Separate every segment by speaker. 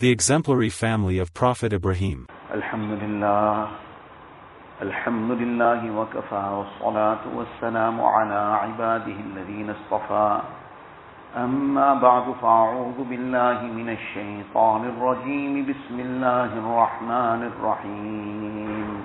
Speaker 1: The exemplary family of Prophet Ibrahim.
Speaker 2: الحمد لله الحمد لله وكفى والصلاة والسلام على عباده الذين اصطفى أما بعد فأعوذ بالله من الشيطان الرجيم بسم الله الرحمن الرحيم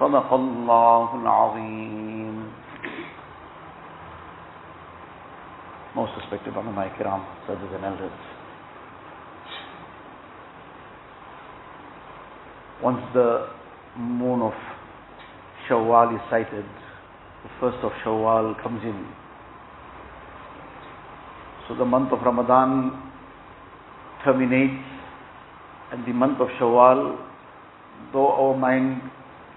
Speaker 2: صدق الله العظيم Most respected ulama kiram, brothers and elders. Once the moon of Shawwal is sighted, the first of Shawwal comes in. So the month of Ramadan terminates and the month of Shawwal, though our mind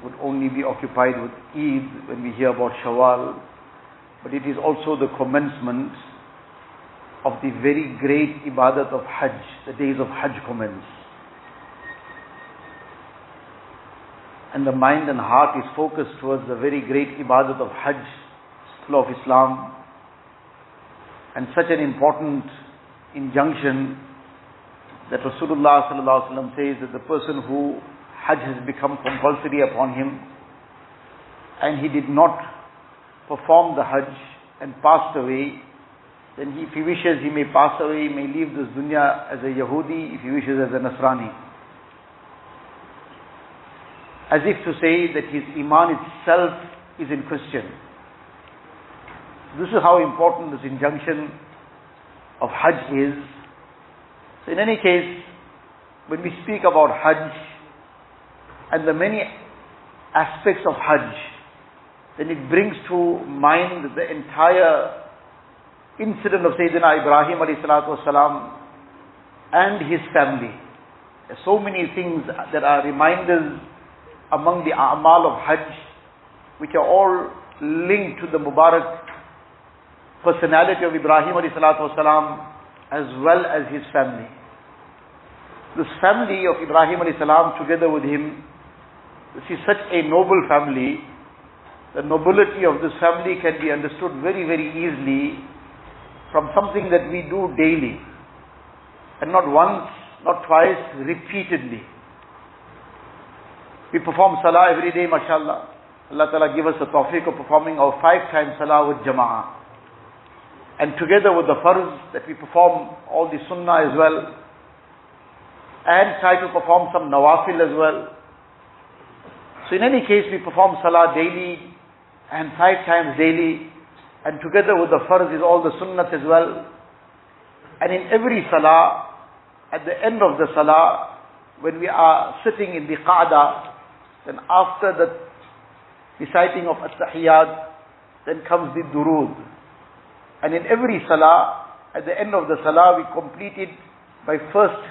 Speaker 2: would only be occupied with Eid when we hear about Shawwal, but it is also the commencement of the very great ibadat of Hajj, the days of Hajj commence. And the mind and heart is focused towards the very great ibadat of Hajj, flow of Islam, and such an important injunction that Rasulullah says that the person who Hajj has become compulsory upon him and he did not perform the Hajj and passed away, then he, if he wishes he may pass away, he may leave this dunya as a Yahudi, if he wishes as a Nasrani. As if to say that his Iman itself is in question. This is how important this injunction of Hajj is. So in any case, when we speak about Hajj and the many aspects of Hajj, then it brings to mind the entire incident of Sayyidina Ibrahim والسلام, and his family. There are so many things that are reminders among the A'mal of Hajj, which are all linked to the Mubarak personality of Ibrahim والسلام, as well as his family. This family of Ibrahim salam together with him, this is such a noble family. The nobility of this family can be understood very, very easily from something that we do daily. And not once, not twice, repeatedly. We perform salah every day, mashallah. Allah Ta'ala give us the tawfiq of performing our five times salah with jama'ah. And together with the farz that we perform all the sunnah as well. And try to perform some nawafil as well. So in any case, we perform salah daily and five times daily. And together with the farz is all the sunnat as well. And in every salah, at the end of the salah, when we are sitting in the qa'dah, then after the reciting of at-tahiyyat, then comes the durood. And in every salah, at the end of the salah, we complete it by first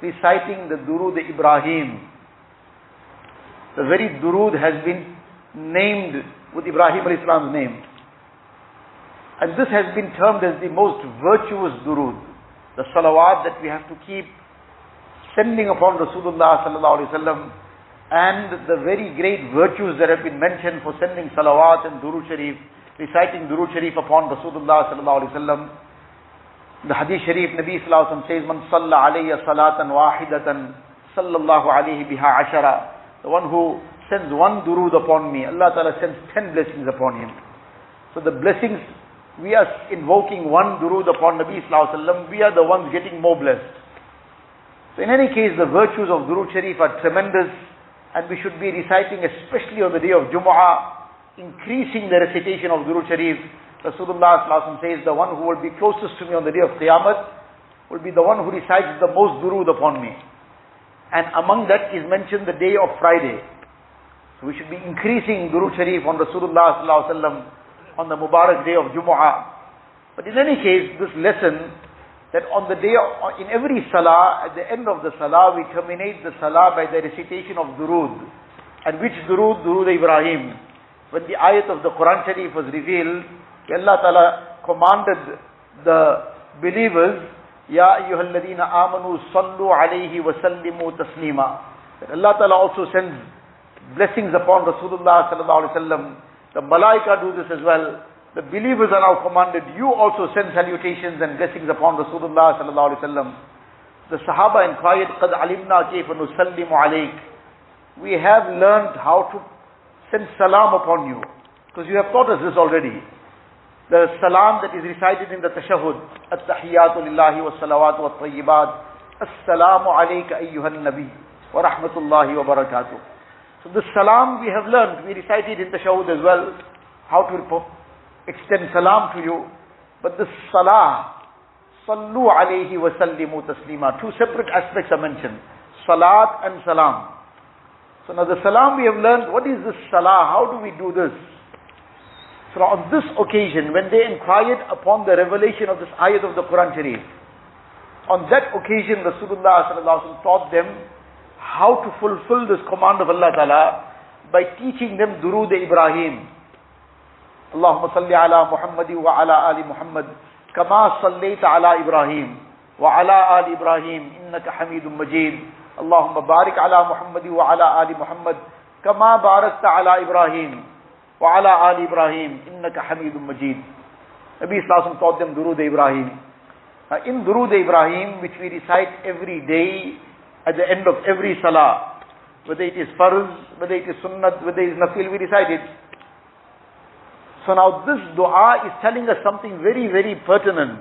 Speaker 2: reciting the durood Ibrahim. The very durood has been named with Ibrahim al-Islam's name. And this has been termed as the most virtuous durood. The salawat that we have to keep sending upon Rasulullah sallallahu alaihi wasallam and the very great virtues that have been mentioned for sending salawat and durood sharif, reciting durood sharif upon Rasulullah sallallahu alaihi wasallam. The hadith sharif, Nabi sallallahu alaihi wasallam says, "Man salla alayya salatan wahidatan, sallallahu alayhi biha ashara." The one who sends one durood upon me, Allah Ta'ala sends ten blessings upon him. So the blessings, we are invoking one durood upon Nabi Sallallahu we are the ones getting more blessed. So in any case, the virtues of durood sharif are tremendous and we should be reciting, especially on the day of Jumu'ah, increasing the recitation of durood sharif. Rasulullah says, the one who will be closest to me on the day of Qiyamah will be the one who recites the most durood upon me. And among that is mentioned the day of Friday. So we should be increasing Durood Sharif on Rasulullah on the Mubarak day of Jumu'ah. But in any case, this lesson that on the day, of, in every salah, at the end of the salah, we terminate the salah by the recitation of durood. And which durood? Durood Ibrahim. When the ayat of the Quran Sharif was revealed, Allah Ta'ala commanded the believers, Ya ayyuhalladina amanu sallu alayhi wa sallimu taslima. That Allah Ta'ala also sends blessings upon Rasulullah sallallahu alaihi wasallam. The malaika do this as well. The believers are now commanded, you also send salutations and blessings upon Rasulullah sallallahu alaihi wasallam. The Sahaba inquired, قَدْ عَلِمْنَا كَيْفَ نُسَلِّمُ عَلَيْكَ We have learned how to send salam upon you. Because you have taught us this already. the salam that is recited in the tashahud, at-tahiyyatu lillahi wa salawat wa tayyibat, assalamu alayka ayyuhan nabi wa rahmatullahi wa barakatuh. So the salam we have learned, we recited in tashahud as well, how to extend salam to you, but the salah, sallu alayhi wa sallimu taslima, two separate aspects are mentioned, salat and salam. So now the salam we have learned, what is this salah, how do we do this? So on this occasion, when they inquired upon the revelation of this ayat of the Quran Sharif, on that occasion Rasulullah taught them how to fulfill this command of Allah Ta'ala by teaching them Durood Ibrahim. Allahumma salli ala Muhammadi wa ala ali Muhammad kama sallaita ala Ibrahim wa ala ali Ibrahim innaka hamidun majid. Allahumma barik ala Muhammadi wa ala ali Muhammad kama barakta ala Ibrahim. وعلى آل إبراهيم إنك حميد مجيد Nabi Islam taught them Durood Ibrahim. Uh, in Durood Ibrahim, which we recite every day at the end of every salah, whether it is farz, whether it is sunnat, whether it is nafil, we recite it. So now this dua is telling us something very, very pertinent.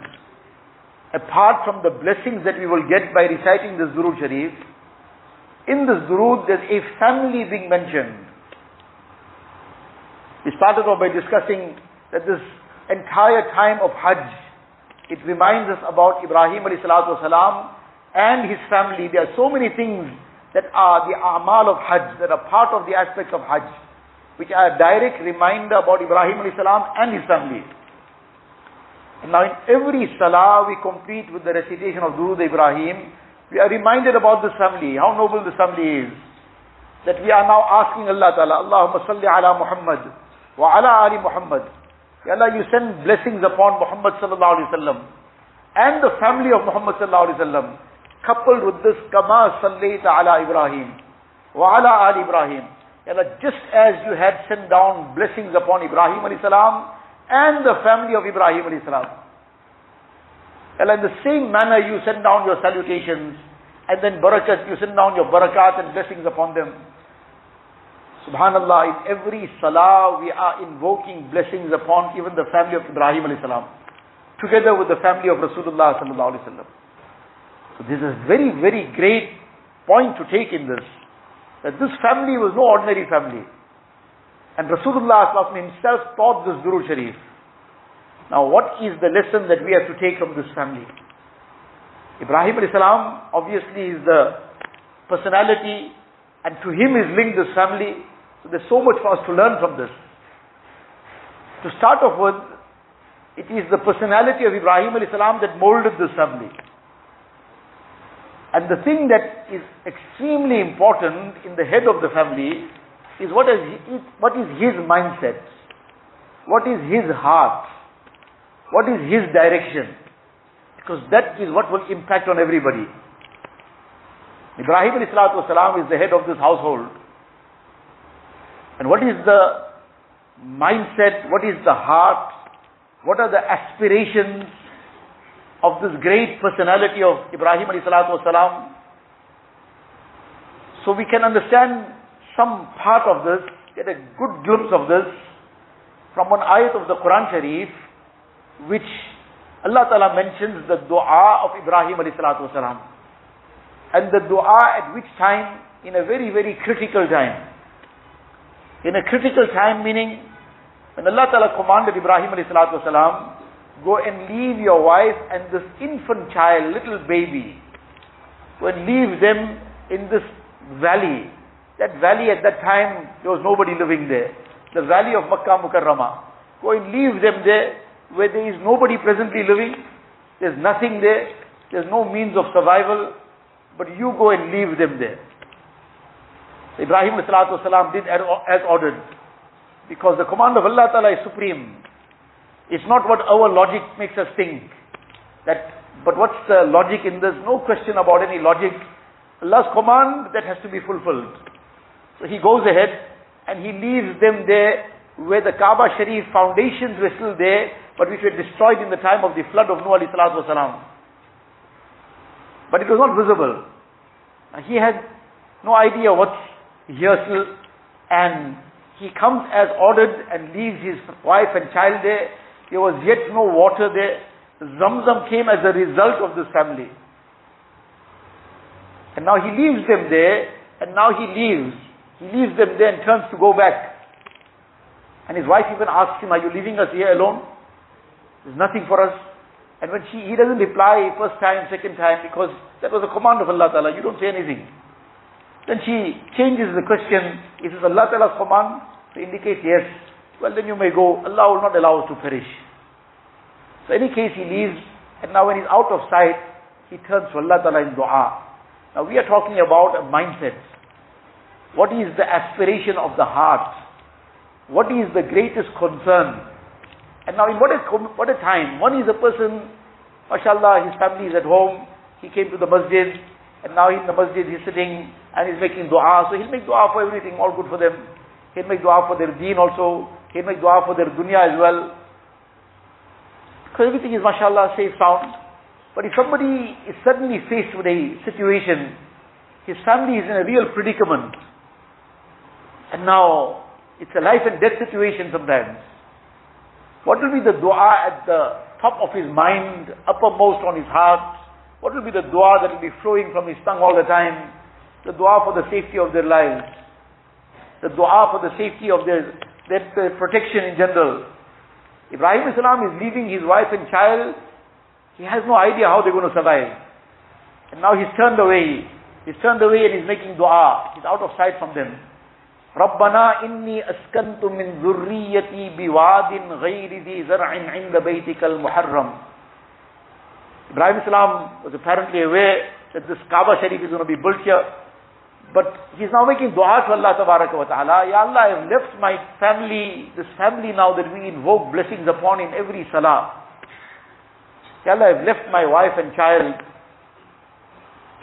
Speaker 2: Apart from the blessings that we will get by reciting this Durood Sharif, in this Durood there's a family being mentioned. We started off by discussing that this entire time of Hajj, it reminds us about Ibrahim alayhi salatu wasalam and his family. There are so many things that are the amal of Hajj, that are part of the aspects of Hajj which are a direct reminder about Ibrahim salam and his family. And now in every salah we complete with the recitation of Durood Ibrahim, we are reminded about this family, how noble this family is. That we are now asking Allah Ta'ala, Allahumma salli ala Muhammad wa ala ali Muhammad. Ya Allah, you send blessings upon Muhammad sallallahu alaihi wasallam and the family of Muhammad sallallahu alaihi wasallam. Coupled with this, kama sallaita ala Ibrahim wa ala ali Ibrahim. Allah, just as you had sent down blessings upon Ibrahim alayhi salam and the family of Ibrahim alayhi salam. Allah, in the same manner you send down your salutations and then barakat, you send down your barakat and blessings upon them. Subhanallah, in every salah we are invoking blessings upon even the family of Ibrahim alayhi salam, together with the family of Rasulullah sallallahu alayhi wasallam. So this is very, very great point to take in this that this family was no ordinary family. And Rasulullah himself taught this Durood Sharif. Now what is the lesson that we have to take from this family? Ibrahim salam obviously is the personality and to him is linked this family. So there's so much for us to learn from this. To start off with, it is the personality of Ibrahim salam that molded this family. And the thing that is extremely important in the head of the family is what is, what is his mindset? What is his heart? What is his direction? Because that is what will impact on everybody. Ibrahim salam is the head of this household. And what is the mindset? What is the heart? What are the aspirations? of this great personality of Ibrahim wasalam. So we can understand some part of this, get a good glimpse of this from an ayat of the Quran Sharif, which Allah Ta'ala mentions the dua of Ibrahim wasalam. And the dua at which time? In a very, very critical time. In a critical time meaning, when Allah Ta'ala commanded Ibrahim wasalam go and leave your wife and this infant child, little baby, go and leave them in this valley. That valley at that time, there was nobody living there. The valley of Makkah Mukarramah. Go and leave them there where there is nobody presently living. There's nothing there. there's no means of survival, but you go and leave them there. Ibrahim salam did as ordered. Because the command of Allah Ta'ala is supreme. It's not what our logic makes us think. That, but what's the logic in this? No question about any logic. Allah's command that has to be fulfilled. So he goes ahead and he leaves them there where the Kaaba Sharif foundations were still there, but which were destroyed in the time of the flood of Nuh alayhi. But it was not visible. He had no idea what's here and he comes as ordered and leaves his wife and child there. There was yet no water there. Zamzam came as a result of this family. And now he leaves them there, and now he leaves. He leaves them there and turns to go back. And his wife even asks him, Are you leaving us here alone? There's nothing for us. And when she, he doesn't reply first time, second time, because that was a command of Allah Ta'ala. You don't say anything. Then she changes the question. Is this Allah Ta'ala's command? To indicate yes. Well, then you may go. Allah will not allow us to perish. So in any case, he leaves. And now when he's out of sight, he turns to Allah Ta'ala in dua. Now we are talking about a mindset. What is the aspiration of the heart? What is the greatest concern? And now in what a, what a time. One is a person, mashallah, his family is at home. He came to the masjid. And now in the masjid he's sitting and he's making dua. So he'll make dua for everything, all good for them. He'll make dua for their deen also. He'll make dua for their dunya as well. Because everything is mashallah safe, sound. But if somebody is suddenly faced with a situation, his family is in a real predicament. And now, it's a life and death situation sometimes. What will be the dua at the top of his mind, uppermost on his heart? What will be the dua that will be flowing from his tongue all the time? The dua for the safety of their lives. The dua for the safety of their, their, their protection in general. Ibrahim Islam is leaving his wife and child. He has no idea how they're going to survive. And now he's turned away. He's turned away and he's making dua. He's out of sight from them. ربنا إني أسكنت من ذريتي بواد غير ذي زرع عند بيتك المحرم Ibrahim Islam was apparently aware that this Kaaba Sharif is going to be built here. But he's now making dua to Allah wa ta'ala. Ya Allah, I have left my family, this family now that we invoke blessings upon in every salah. Ya Allah, I have left my wife and child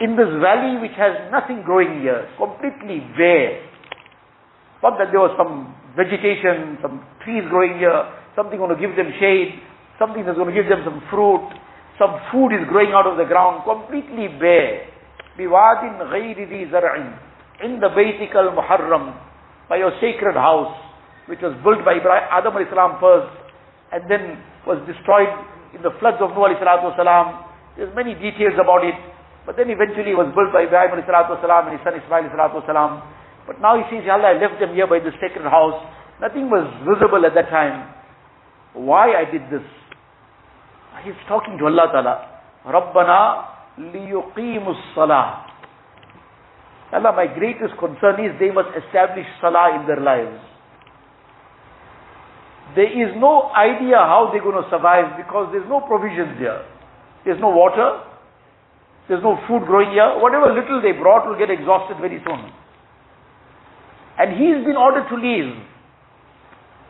Speaker 2: in this valley which has nothing growing here, completely bare. Not that there was some vegetation, some trees growing here, something going to give them shade, something that's going to give them some fruit, some food is growing out of the ground, completely bare. بِوَادٍ غَيْرِ ذِي زَرْعٍ In the Baitik al-Muharram, by your sacred house, which was built by Ibrahim, Adam al-Islam first, and then was destroyed in the floods of Nuh al-Salam. There's many details about it, but then eventually was built by Ibrahim al-Salam and his son Ismail al-Salam. But now he says, Allah, I left them here by the sacred house. Nothing was visible at that time. Why I did this? He's talking to Allah Ta'ala. Rabbana liyuqimus salah. Allah, my greatest concern is they must establish salah in their lives. There is no idea how they're going to survive because there's no provisions here. There's no water. There's no food growing here. Whatever little they brought will get exhausted very soon. And he's been ordered to leave.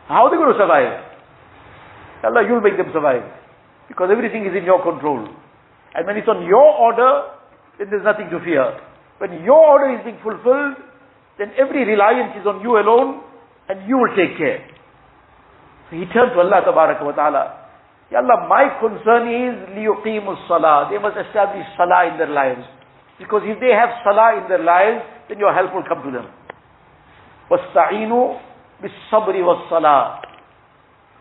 Speaker 2: How are they going to survive? Allah, you'll make them survive. Because everything is in your control. And when it's on your order, then there's nothing to fear. When your order is being fulfilled, then every reliance is on you alone, and you will take care. So he turned to Allah wa ta'ala. Ya Allah, my concern is liyuqimus salah. They must establish salah in their lives. Because if they have salah in their lives, then your help will come to them. وَاسْتَعِينُوا بِالصَّبْرِ وَالصَّلَاةِ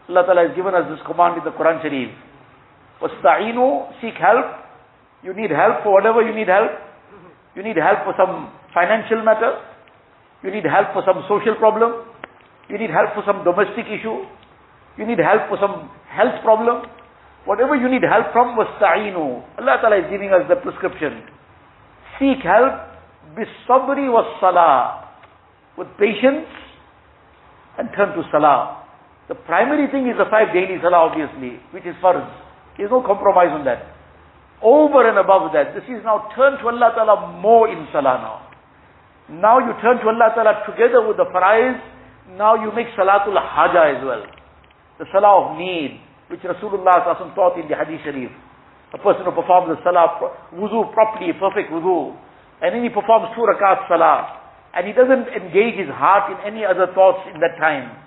Speaker 2: Allah Ta'ala has given us this command in the Quran Sharif. Wasta'inu, seek help. You need help for whatever you need help. You need help for some financial matter. You need help for some social problem. You need help for some domestic issue. You need help for some health problem. Whatever you need help from, wasta'inu. Allah Ta'ala is giving us the prescription. Seek help bisabri was salah. With patience and turn to salah. The primary thing is the five daily salah obviously, which is farz. There's no compromise on that. over and above that. This is now turn to Allah Ta'ala more in salah now. Now you turn to Allah Ta'ala together with the farais. Now you make salatul haja as well. The salah of need, which Rasulullah taught in the hadith sharif. A person who performs the salah, wuzu properly, perfect wuzu. And then he performs two rakat salah. And he doesn't engage his heart in any other thoughts in that time.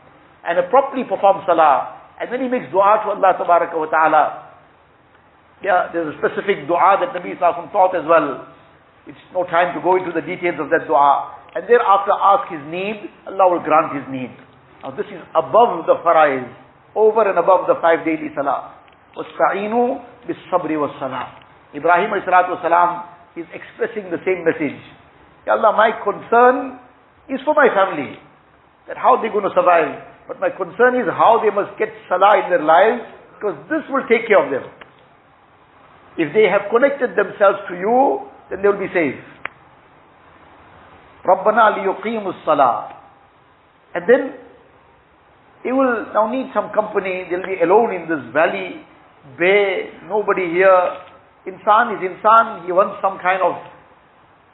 Speaker 2: And he properly performs salah. And then he makes dua to Allah subhanahu wa Ta'ala. Yeah, there's a specific dua that Nabi Sallallahu taught as well. It's no time to go into the details of that dua. And thereafter ask his need, Allah will grant his need. Now this is above the farais, over and above the five daily salah. وَاسْتَعِينُوا بِالصَّبْرِ وَالصَّلَاةِ Ibrahim salam is expressing the same message. Ya Allah, my concern is for my family. That how they're going to survive. But my concern is how they must get salah in their lives, because this will take care of them. If they have connected themselves to you, then they will be safe. رَبَّنَا لِيُقِيمُ الصَّلَاةِ And then, they will now need some company, they'll be alone in this valley, bay, nobody here. Insan is insan, he wants some kind of,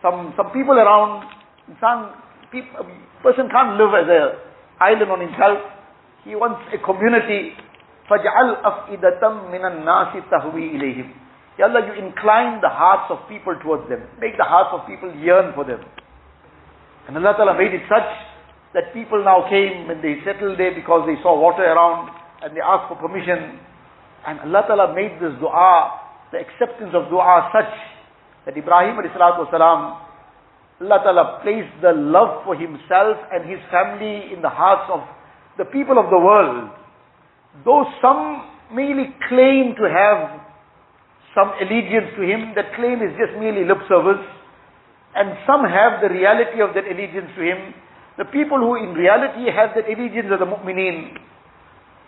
Speaker 2: some, some people around. Insan, people, a person can't live as an island on himself. He wants a community. فَجْعَلْ أَفْئِدَةً مِنَ النَّاسِ تَهْوِي إِلَيْهِمْ Ya Allah, you incline the hearts of people towards them. Make the hearts of people yearn for them. And Allah Ta'ala made it such that people now came and they settled there because they saw water around and they asked for permission. And Allah Ta'ala made this dua, the acceptance of dua such that Ibrahim والسلام, Allah Ta'ala placed the love for himself and his family in the hearts of the people of the world. Though some merely claim to have some allegiance to him, that claim is just merely lip service. And some have the reality of that allegiance to him. The people who in reality have that allegiance are the mu'mineen,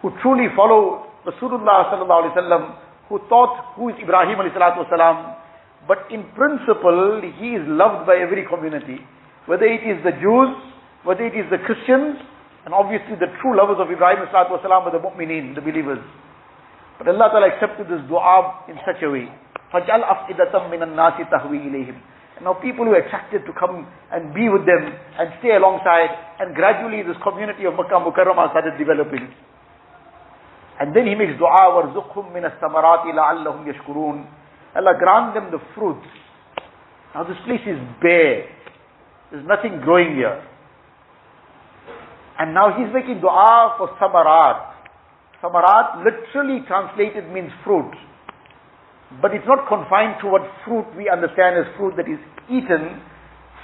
Speaker 2: who truly follow Rasulullah sallallahu alaihi wasallam, who thought who is Ibrahim alayhi salatu wasalam. But in principle, he is loved by every community. Whether it is the Jews, whether it is the Christians, and obviously the true lovers of Ibrahim alayhi salatu wasalam are the mu'mineen, the believers. But Allah Ta'ala accepted this dua in such a way. فَجْعَلْ أَفْئِدَةً مِنَ النَّاسِ تَهْوِي إِلَيْهِمْ And now people who are attracted to come and be with them and stay alongside and gradually this community of Makkah Mukarramah started developing. And then he makes dua وَرْزُقْهُمْ مِنَ الثَّمَرَاتِ لَعَلَّهُمْ يَشْكُرُونَ Allah grant them the fruits. Now this place is bare. There's nothing growing here. And now he's making dua for samarat. Samarat literally translated means fruit. But it's not confined to what fruit we understand as fruit that is eaten.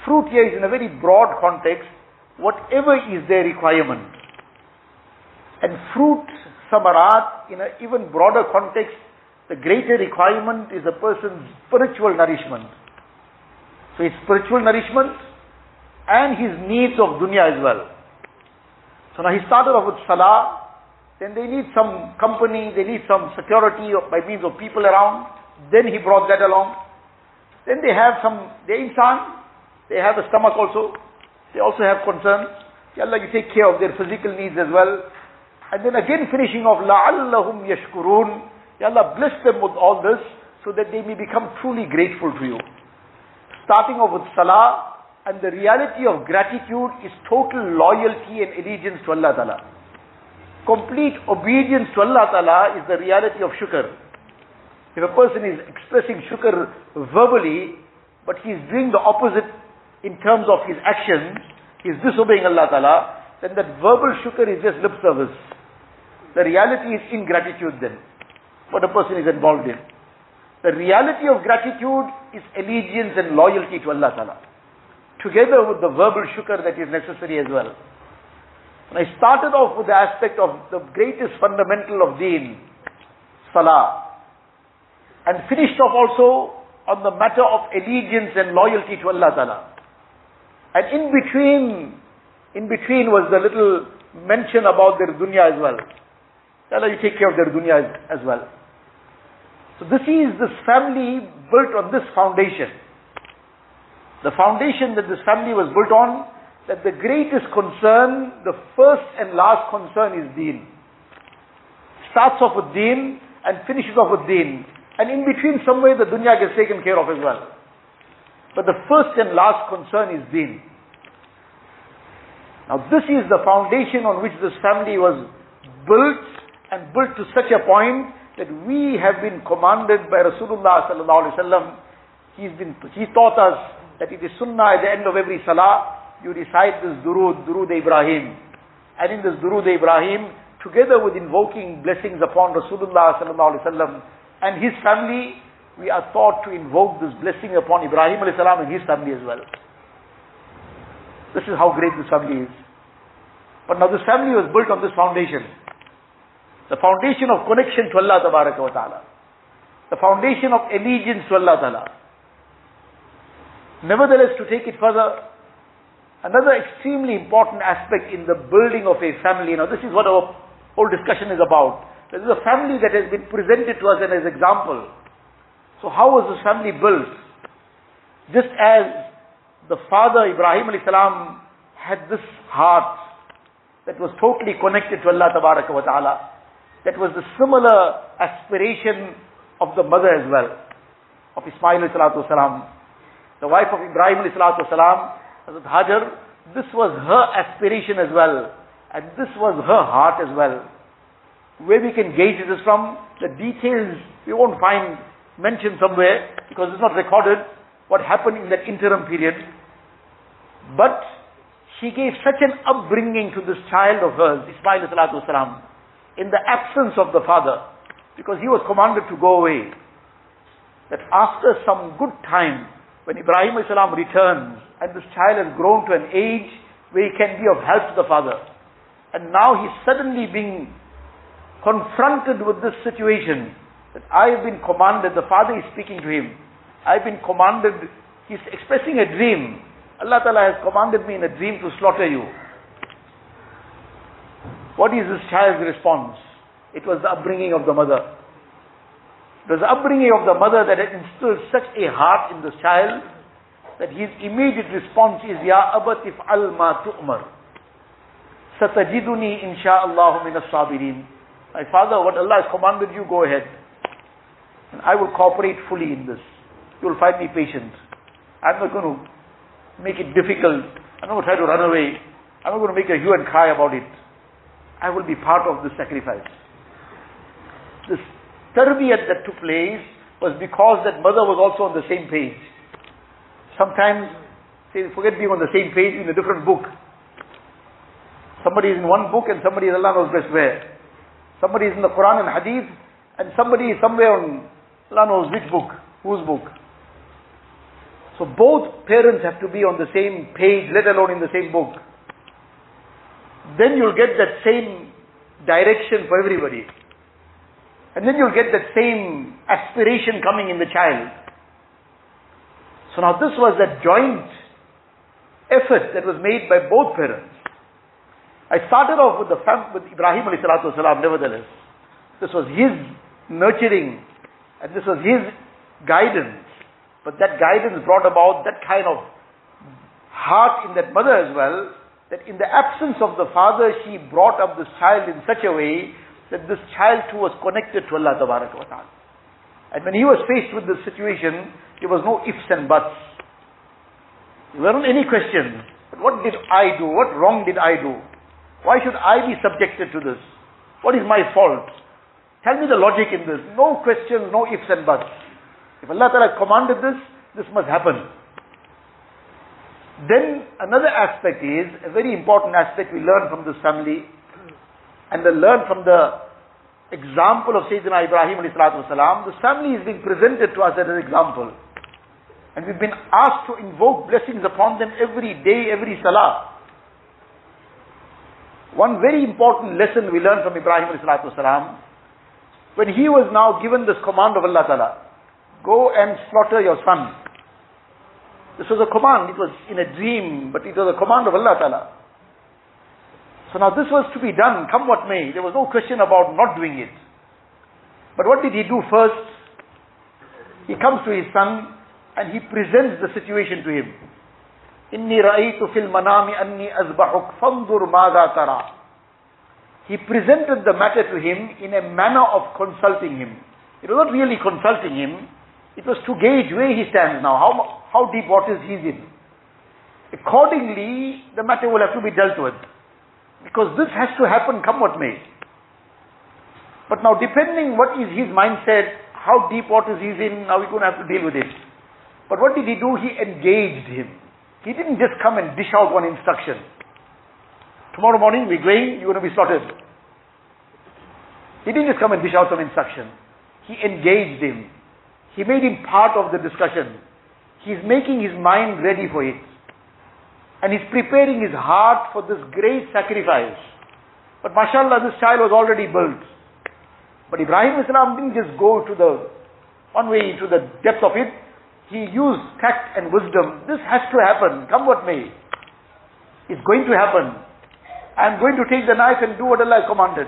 Speaker 2: Fruit here is in a very broad context, whatever is their requirement. And fruit, samarat, in an even broader context, the greater requirement is a person's spiritual nourishment. So his spiritual nourishment and his needs of dunya as well. So now he started off with salah, then they need some company, they need some security by means of people around. Then he brought that along. Then they have some, they insan, they have a stomach also. They also have concerns. Allah, you take care of their physical needs as well. And then again finishing off, لَعَلَّهُمْ يَشْكُرُونَ Allah, bless them with all this so that they may become truly grateful to you. Starting off with salah, and the reality of gratitude is total loyalty and allegiance to Allah Ta'ala complete obedience to Allah Ta'ala is the reality of shukr. If a person is expressing shukr verbally, but he is doing the opposite in terms of his actions, he is disobeying Allah Ta'ala, then that verbal shukr is just lip service. The reality is ingratitude then, what a person is involved in. The reality of gratitude is allegiance and loyalty to Allah Ta'ala. Together with the verbal shukr that is necessary as well. And I started off with the aspect of the greatest fundamental of deen, salah. And finished off also on the matter of allegiance and loyalty to Allah Ta'ala. And in between, in between was the little mention about their dunya as well. Allah, you take care of their dunya as, as well. So this is this family built on this foundation. The foundation that this family was built on that the greatest concern, the first and last concern is deen. Starts off with deen and finishes off with deen. And in between somewhere the dunya gets taken care of as well. But the first and last concern is deen. Now this is the foundation on which this family was built and built to such a point that we have been commanded by Rasulullah sallallahu alaihi wasallam. He's been, he taught us that it is sunnah at the end of every salah, you recite this durood, durood Ibrahim. And in this durood Ibrahim, together with invoking blessings upon Rasulullah and his family, we are taught to invoke this blessing upon Ibrahim and his family as well. This is how great this family is. But now this family was built on this foundation. The foundation of connection to Allah wa ta'ala. The foundation of allegiance to Allah ta'ala. Nevertheless, to take it further, another extremely important aspect in the building of a family, now this is what our whole discussion is about. This is a family that has been presented to us as an example. So how was this family built? Just as the father Ibrahim salam had this heart that was totally connected to Allah wa ta'ala. That was the similar aspiration of the mother as well, of Ismail salam. The wife of Ibrahim salam, Hazrat Hajar, this was her aspiration as well. And this was her heart as well. Where we can gauge this from, the details we won't find mentioned somewhere because it's not recorded what happened in that interim period. But she gave such an upbringing to this child of hers, Ismail salam, in the absence of the father, because he was commanded to go away. That after some good time, when Ibrahim salam returns, and this child has grown to an age where he can be of help to the father, and now he's suddenly being confronted with this situation, that I have been commanded, the father is speaking to him, I've been commanded, he's expressing a dream, Allah Ta'ala has commanded me in a dream to slaughter you. What is this child's response? It was the upbringing of the mother. Was the upbringing of the mother that instilled such a heart in this child that his immediate response is, Ya abatif al ma tu'mar. Satajiduni insha'Allah min as-sabirin. My father, what Allah has commanded you, go ahead. And I will cooperate fully in this. You will find me patient. I'm not going to make it difficult. I'm not going to try to run away. I'm not going to make a hue and cry about it. I will be part of the sacrifice. This tarbiyat that took place was because that mother was also on the same page. Sometimes, say, forget being on the same page in a different book. Somebody is in one book and somebody is Allah knows best where. Somebody is in the Quran and Hadith and somebody is somewhere on Allah knows which book, whose book. So both parents have to be on the same page, let alone in the same book. Then you'll get that same direction for everybody. And then you'll get that same aspiration coming in the child. So now this was a joint effort that was made by both parents. I started off with the fam- with Ibrahim alayhi salatu wasalam, nevertheless. This was his nurturing and this was his guidance. But that guidance brought about that kind of heart in that mother as well, that in the absence of the father, she brought up this child in such a way that this child too was connected to Allah Tabaraka wa Ta'ala. And when he was faced with this situation, there was no ifs and buts. There weren't any questions. But what did I do? What wrong did I do? Why should I be subjected to this? What is my fault? Tell me the logic in this. No questions, no ifs and buts. If Allah Ta'ala commanded this, this must happen. Then another aspect is, a very important aspect we learn from this family, and we learn from the example of Sayyidina Ibrahim salam, this family is being presented to us as an example. And we've been asked to invoke blessings upon them every day, every salah. One very important lesson we learn from Ibrahim salam, when he was now given this command of Allah Ta'ala, Go and slaughter your son. This was a command. It was in a dream, but it was a command of Allah Ta'ala. So now this was to be done, come what may. There was no question about not doing it. But what did he do first? He comes to his son and he presents the situation to him. إني رأيت في المنام أني أذبحك فانظر ماذا ترى. He presented the matter to him in a manner of consulting him. It was not really consulting him. It was to gauge where he stands now, how, how deep waters he's in. Accordingly, the matter will have to be dealt with. Because this has to happen come what may. But now depending what is his mindset, how deep waters he's in, now we're going to have to deal with it. But what did he do? He engaged him. He didn't just come and dish out one instruction. Tomorrow morning we're going, you're going to be slaughtered. He didn't just come and dish out some instruction. He engaged him. He made him part of the discussion. He's making his mind ready for it. And he's preparing his heart for this great sacrifice. But mashallah, this child was already built. But Ibrahim Islam didn't just go to the, one way into the depth of it. He used tact and wisdom. This has to happen, come what may. It's going to happen. I'm going to take the knife and do what Allah commanded.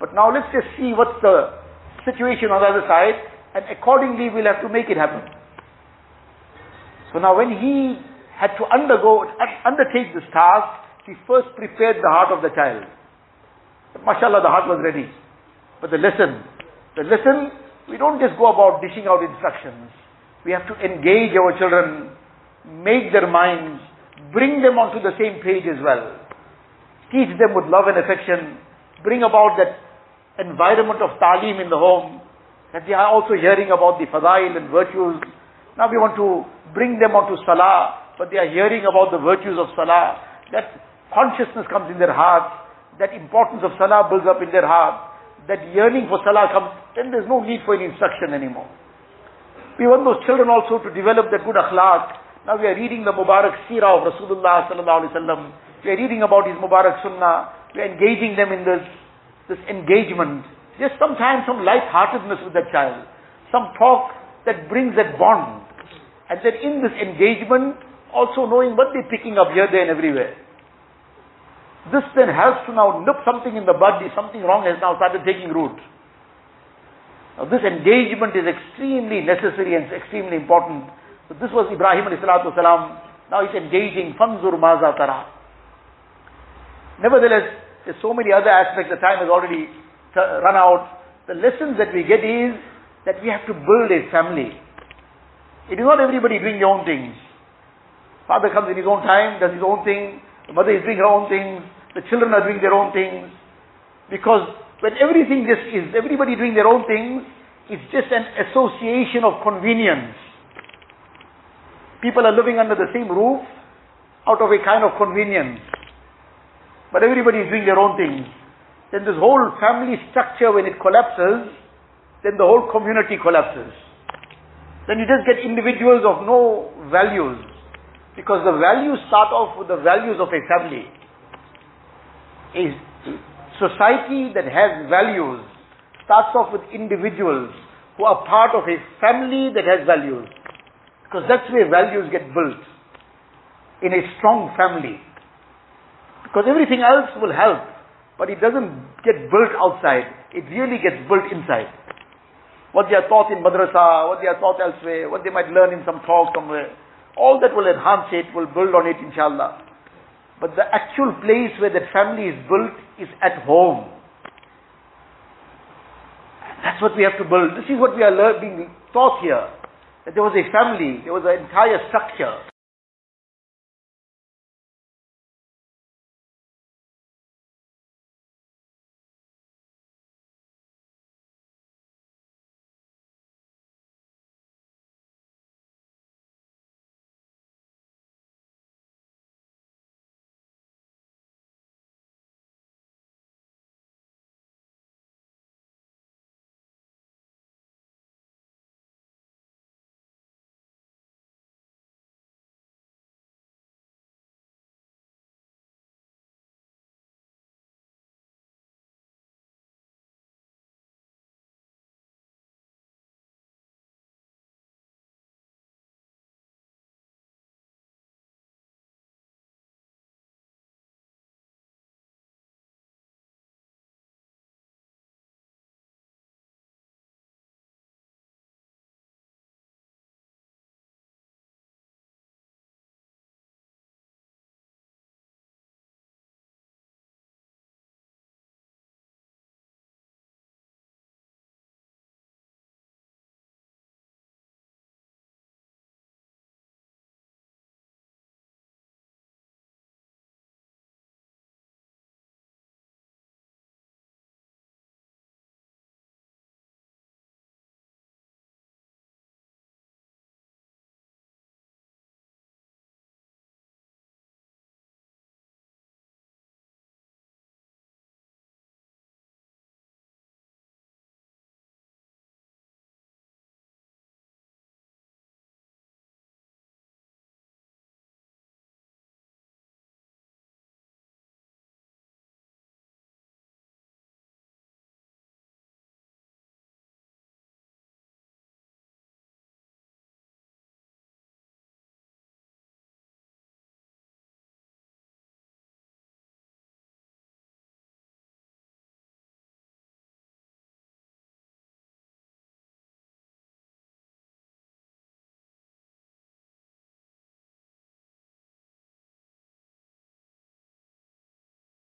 Speaker 2: But now let's just see what's the situation on the other side, and accordingly we'll have to make it happen. So now when he had to undergo, undertake this task, he first prepared the heart of the child. Mashallah, the heart was ready. But the lesson, the lesson, we don't just go about dishing out instructions. We have to engage our children, make their minds, bring them onto the same page as well. Teach them with love and affection, bring about that environment of talim in the home, that they are also hearing about the fadail and virtues. Now we want to bring them onto salah, but they are hearing about the virtues of salah, that consciousness comes in their heart, that importance of salah builds up in their heart, that yearning for salah comes, then there's no need for any instruction anymore. We want those children also to develop that good akhlaq. Now we are reading the Mubarak Sirah of Rasulullah sallallahu alaihi wasallam. We are reading about his Mubarak Sunnah. We are engaging them in this, this engagement. Just sometimes some light-heartedness with that child. Some talk that brings that bond. And then in this engagement, also knowing what they're picking up here, there and everywhere. This then helps to now nip something in the if something wrong has now started taking root. Now this engagement is extremely necessary and extremely important. So this was Ibrahim alayhi salam. Now he's engaging, fanzur maza tara. Nevertheless, there's so many other aspects, the time has already run out. The lessons that we get is that we have to build a family. It is not everybody doing their own things. Father comes in his own time, does his own thing. The mother is doing her own things. The children are doing their own things. Because when everything just is, everybody doing their own things, it's just an association of convenience. People are living under the same roof out of a kind of convenience. But everybody is doing their own things. Then this whole family structure, when it collapses, then the whole community collapses. Then you just get individuals of no values. Because the values start off with the values of a family. A society that has values starts off with individuals who are part of a family that has values. Because that's where values get built. In a strong family. Because everything else will help. But it doesn't get built outside. It really gets built inside. What they are taught in madrasa, what they are taught elsewhere, what they might learn in some talk somewhere. All that will enhance it, will build on it inshallah. But the actual place where that family is built is at home. That's what we have to build. This is what we are being taught here. That there was a family, there was an entire structure.